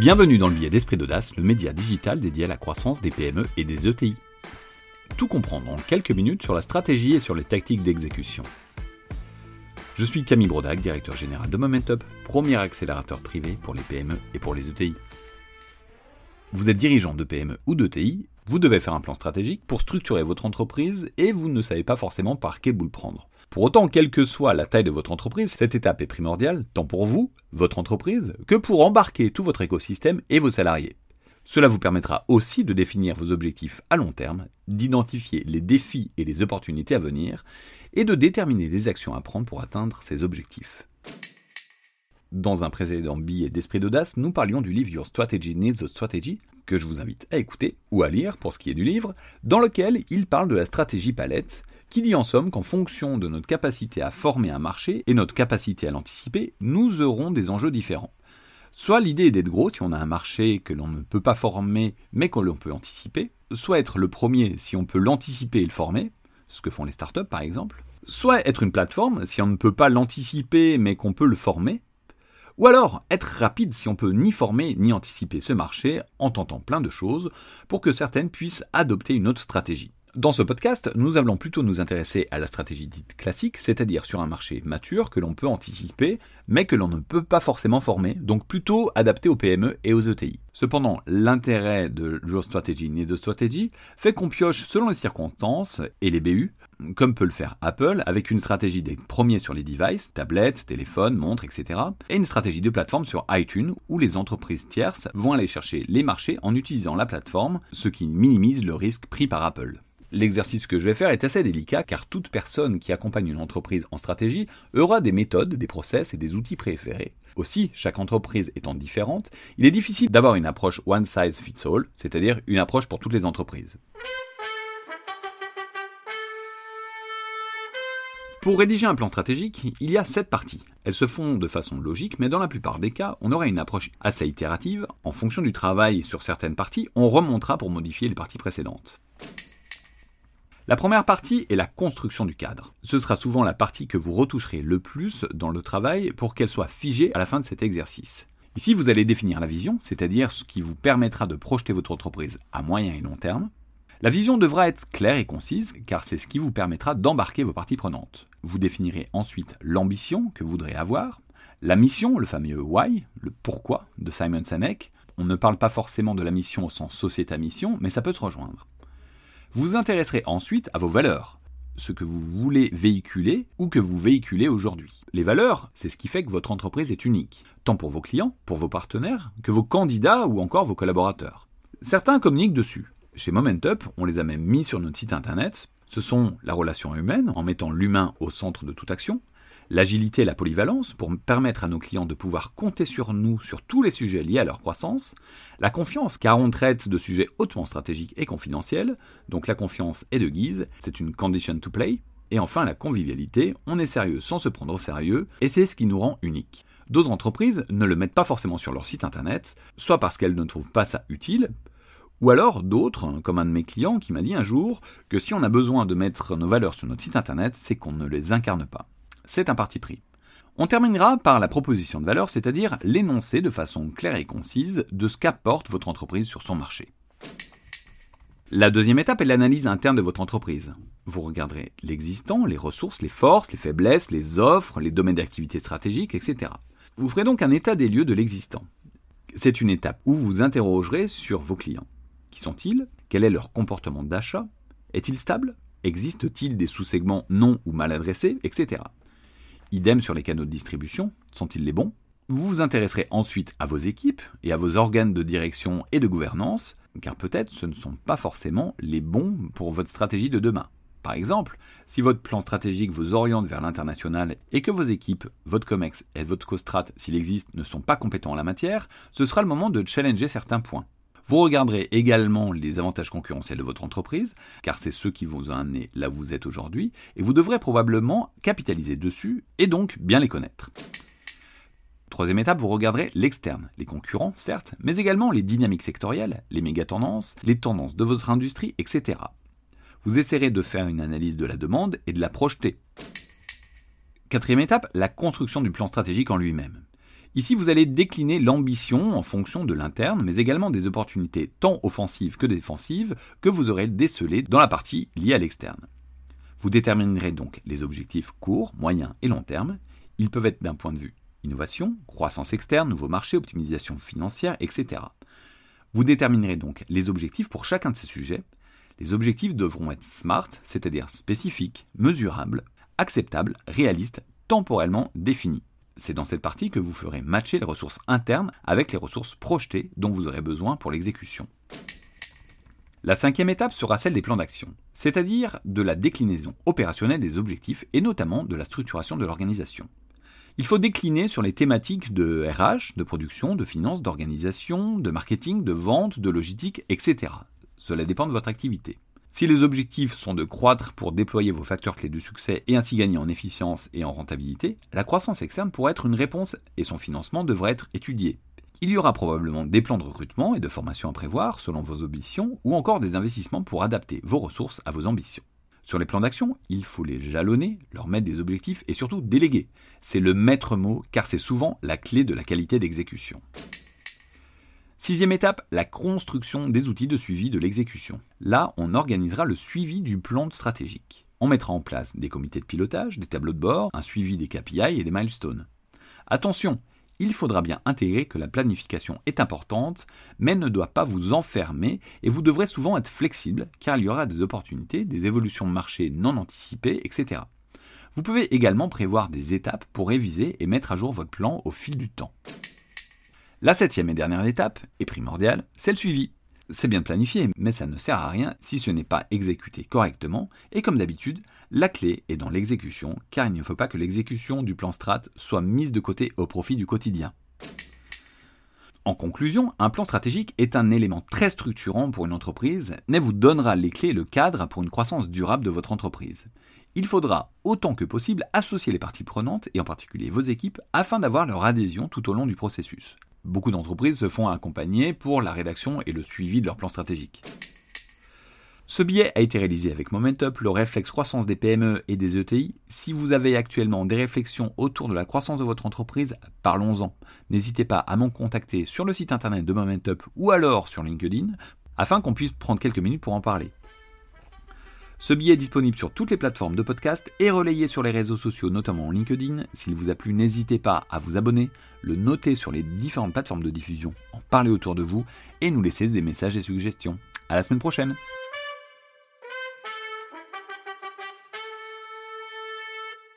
Bienvenue dans le billet d'Esprit d'Audace, le média digital dédié à la croissance des PME et des ETI. Tout comprendre en quelques minutes sur la stratégie et sur les tactiques d'exécution. Je suis Camille Brodac, directeur général de Momentup, premier accélérateur privé pour les PME et pour les ETI. Vous êtes dirigeant de PME ou d'ETI, vous devez faire un plan stratégique pour structurer votre entreprise et vous ne savez pas forcément par quel bout le prendre. Pour autant, quelle que soit la taille de votre entreprise, cette étape est primordiale, tant pour vous, votre entreprise, que pour embarquer tout votre écosystème et vos salariés. Cela vous permettra aussi de définir vos objectifs à long terme, d'identifier les défis et les opportunités à venir, et de déterminer les actions à prendre pour atteindre ces objectifs. Dans un précédent billet d'esprit d'audace, nous parlions du livre Your Strategy Needs a Strategy, que je vous invite à écouter ou à lire pour ce qui est du livre, dans lequel il parle de la stratégie palette, qui dit en somme qu'en fonction de notre capacité à former un marché et notre capacité à l'anticiper, nous aurons des enjeux différents. Soit l'idée d'être gros si on a un marché que l'on ne peut pas former mais que l'on peut anticiper, soit être le premier si on peut l'anticiper et le former, ce que font les startups par exemple, soit être une plateforme si on ne peut pas l'anticiper mais qu'on peut le former, ou alors être rapide si on peut ni former ni anticiper ce marché en tentant plein de choses pour que certaines puissent adopter une autre stratégie. Dans ce podcast, nous allons plutôt nous intéresser à la stratégie dite classique, c'est-à-dire sur un marché mature que l'on peut anticiper, mais que l'on ne peut pas forcément former, donc plutôt adapté aux PME et aux ETI. Cependant, l'intérêt de Your Strategy Need a Strategy fait qu'on pioche selon les circonstances et les BU, comme peut le faire Apple, avec une stratégie des premiers sur les devices, tablettes, téléphones, montres, etc., et une stratégie de plateforme sur iTunes, où les entreprises tierces vont aller chercher les marchés en utilisant la plateforme, ce qui minimise le risque pris par Apple. L'exercice que je vais faire est assez délicat car toute personne qui accompagne une entreprise en stratégie aura des méthodes, des process et des outils préférés. Aussi, chaque entreprise étant différente, il est difficile d'avoir une approche one size fits all, c'est-à-dire une approche pour toutes les entreprises. Pour rédiger un plan stratégique, il y a sept parties. Elles se font de façon logique, mais dans la plupart des cas, on aura une approche assez itérative. En fonction du travail sur certaines parties, on remontera pour modifier les parties précédentes. La première partie est la construction du cadre. Ce sera souvent la partie que vous retoucherez le plus dans le travail pour qu'elle soit figée à la fin de cet exercice. Ici, vous allez définir la vision, c'est-à-dire ce qui vous permettra de projeter votre entreprise à moyen et long terme. La vision devra être claire et concise, car c'est ce qui vous permettra d'embarquer vos parties prenantes. Vous définirez ensuite l'ambition que vous voudrez avoir, la mission, le fameux why, le pourquoi de Simon Sinek. On ne parle pas forcément de la mission au sens société-mission, mais ça peut se rejoindre. Vous intéresserez ensuite à vos valeurs, ce que vous voulez véhiculer ou que vous véhiculez aujourd'hui. Les valeurs, c'est ce qui fait que votre entreprise est unique, tant pour vos clients, pour vos partenaires, que vos candidats ou encore vos collaborateurs. Certains communiquent dessus. Chez Momentup, on les a même mis sur notre site internet. Ce sont la relation humaine, en mettant l'humain au centre de toute action, l'agilité et la polyvalence pour permettre à nos clients de pouvoir compter sur nous sur tous les sujets liés à leur croissance, la confiance car on traite de sujets hautement stratégiques et confidentiels, donc la confiance est de guise, c'est une condition to play, et enfin la convivialité, on est sérieux sans se prendre au sérieux, et c'est ce qui nous rend unique. D'autres entreprises ne le mettent pas forcément sur leur site internet, soit parce qu'elles ne trouvent pas ça utile, ou alors d'autres, comme un de mes clients qui m'a dit un jour que si on a besoin de mettre nos valeurs sur notre site internet, c'est qu'on ne les incarne pas c'est un parti pris. On terminera par la proposition de valeur, c'est-à-dire l'énoncé de façon claire et concise de ce qu'apporte votre entreprise sur son marché. La deuxième étape est l'analyse interne de votre entreprise. Vous regarderez l'existant, les ressources, les forces, les faiblesses, les offres, les domaines d'activité stratégiques, etc. Vous ferez donc un état des lieux de l'existant. C'est une étape où vous interrogerez sur vos clients. Qui sont-ils? Quel est leur comportement d'achat? Est-il stable? Existe-t-il des sous-segments non ou mal adressés, etc. Idem sur les canaux de distribution, sont-ils les bons? Vous vous intéresserez ensuite à vos équipes et à vos organes de direction et de gouvernance, car peut-être ce ne sont pas forcément les bons pour votre stratégie de demain. Par exemple, si votre plan stratégique vous oriente vers l'international et que vos équipes, votre COMEX et votre COSTRAT, s'il existe, ne sont pas compétents en la matière, ce sera le moment de challenger certains points. Vous regarderez également les avantages concurrentiels de votre entreprise, car c'est ceux qui vous ont amené là où vous êtes aujourd'hui, et vous devrez probablement capitaliser dessus et donc bien les connaître. Troisième étape, vous regarderez l'externe, les concurrents, certes, mais également les dynamiques sectorielles, les méga-tendances, les tendances de votre industrie, etc. Vous essaierez de faire une analyse de la demande et de la projeter. Quatrième étape, la construction du plan stratégique en lui-même. Ici, vous allez décliner l'ambition en fonction de l'interne, mais également des opportunités tant offensives que défensives que vous aurez décelées dans la partie liée à l'externe. Vous déterminerez donc les objectifs court, moyen et long terme. Ils peuvent être d'un point de vue innovation, croissance externe, nouveaux marchés, optimisation financière, etc. Vous déterminerez donc les objectifs pour chacun de ces sujets. Les objectifs devront être SMART, c'est-à-dire spécifiques, mesurables, acceptables, réalistes, temporellement définis. C'est dans cette partie que vous ferez matcher les ressources internes avec les ressources projetées dont vous aurez besoin pour l'exécution. La cinquième étape sera celle des plans d'action, c'est-à-dire de la déclinaison opérationnelle des objectifs et notamment de la structuration de l'organisation. Il faut décliner sur les thématiques de RH, de production, de finance, d'organisation, de marketing, de vente, de logistique, etc. Cela dépend de votre activité. Si les objectifs sont de croître pour déployer vos facteurs clés de succès et ainsi gagner en efficience et en rentabilité, la croissance externe pourrait être une réponse et son financement devrait être étudié. Il y aura probablement des plans de recrutement et de formation à prévoir selon vos ambitions ou encore des investissements pour adapter vos ressources à vos ambitions. Sur les plans d'action, il faut les jalonner, leur mettre des objectifs et surtout déléguer. C'est le maître mot car c'est souvent la clé de la qualité d'exécution. Sixième étape, la construction des outils de suivi de l'exécution. Là, on organisera le suivi du plan stratégique. On mettra en place des comités de pilotage, des tableaux de bord, un suivi des KPI et des milestones. Attention, il faudra bien intégrer que la planification est importante, mais ne doit pas vous enfermer et vous devrez souvent être flexible car il y aura des opportunités, des évolutions de marché non anticipées, etc. Vous pouvez également prévoir des étapes pour réviser et mettre à jour votre plan au fil du temps. La septième et dernière étape, est primordiale, c'est le suivi. C'est bien de planifier, mais ça ne sert à rien si ce n'est pas exécuté correctement, et comme d'habitude, la clé est dans l'exécution, car il ne faut pas que l'exécution du plan strat soit mise de côté au profit du quotidien. En conclusion, un plan stratégique est un élément très structurant pour une entreprise, mais vous donnera les clés et le cadre pour une croissance durable de votre entreprise. Il faudra autant que possible associer les parties prenantes, et en particulier vos équipes, afin d'avoir leur adhésion tout au long du processus. Beaucoup d'entreprises se font accompagner pour la rédaction et le suivi de leur plan stratégique. Ce billet a été réalisé avec Momentup, le réflexe croissance des PME et des ETI. Si vous avez actuellement des réflexions autour de la croissance de votre entreprise, parlons-en. N'hésitez pas à m'en contacter sur le site internet de Momentup ou alors sur LinkedIn afin qu'on puisse prendre quelques minutes pour en parler. Ce billet est disponible sur toutes les plateformes de podcast et relayé sur les réseaux sociaux, notamment LinkedIn. S'il vous a plu, n'hésitez pas à vous abonner, le noter sur les différentes plateformes de diffusion, en parler autour de vous et nous laisser des messages et suggestions. À la semaine prochaine!